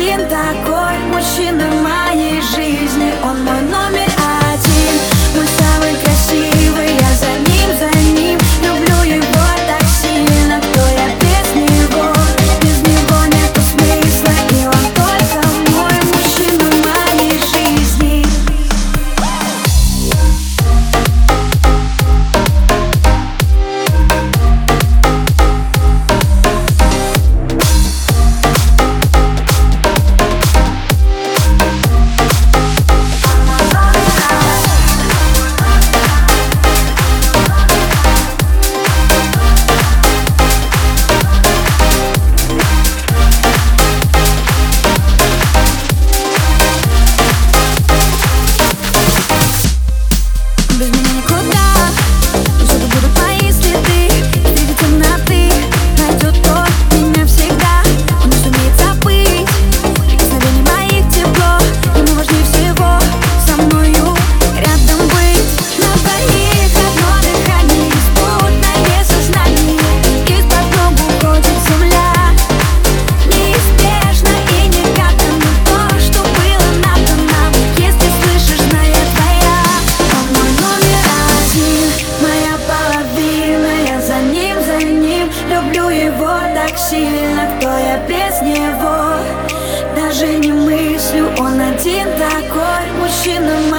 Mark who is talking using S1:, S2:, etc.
S1: один такой мужчина в моей жизни. Он мой номер так сильно, кто я без него. Даже не мыслю, он один такой Мужчина.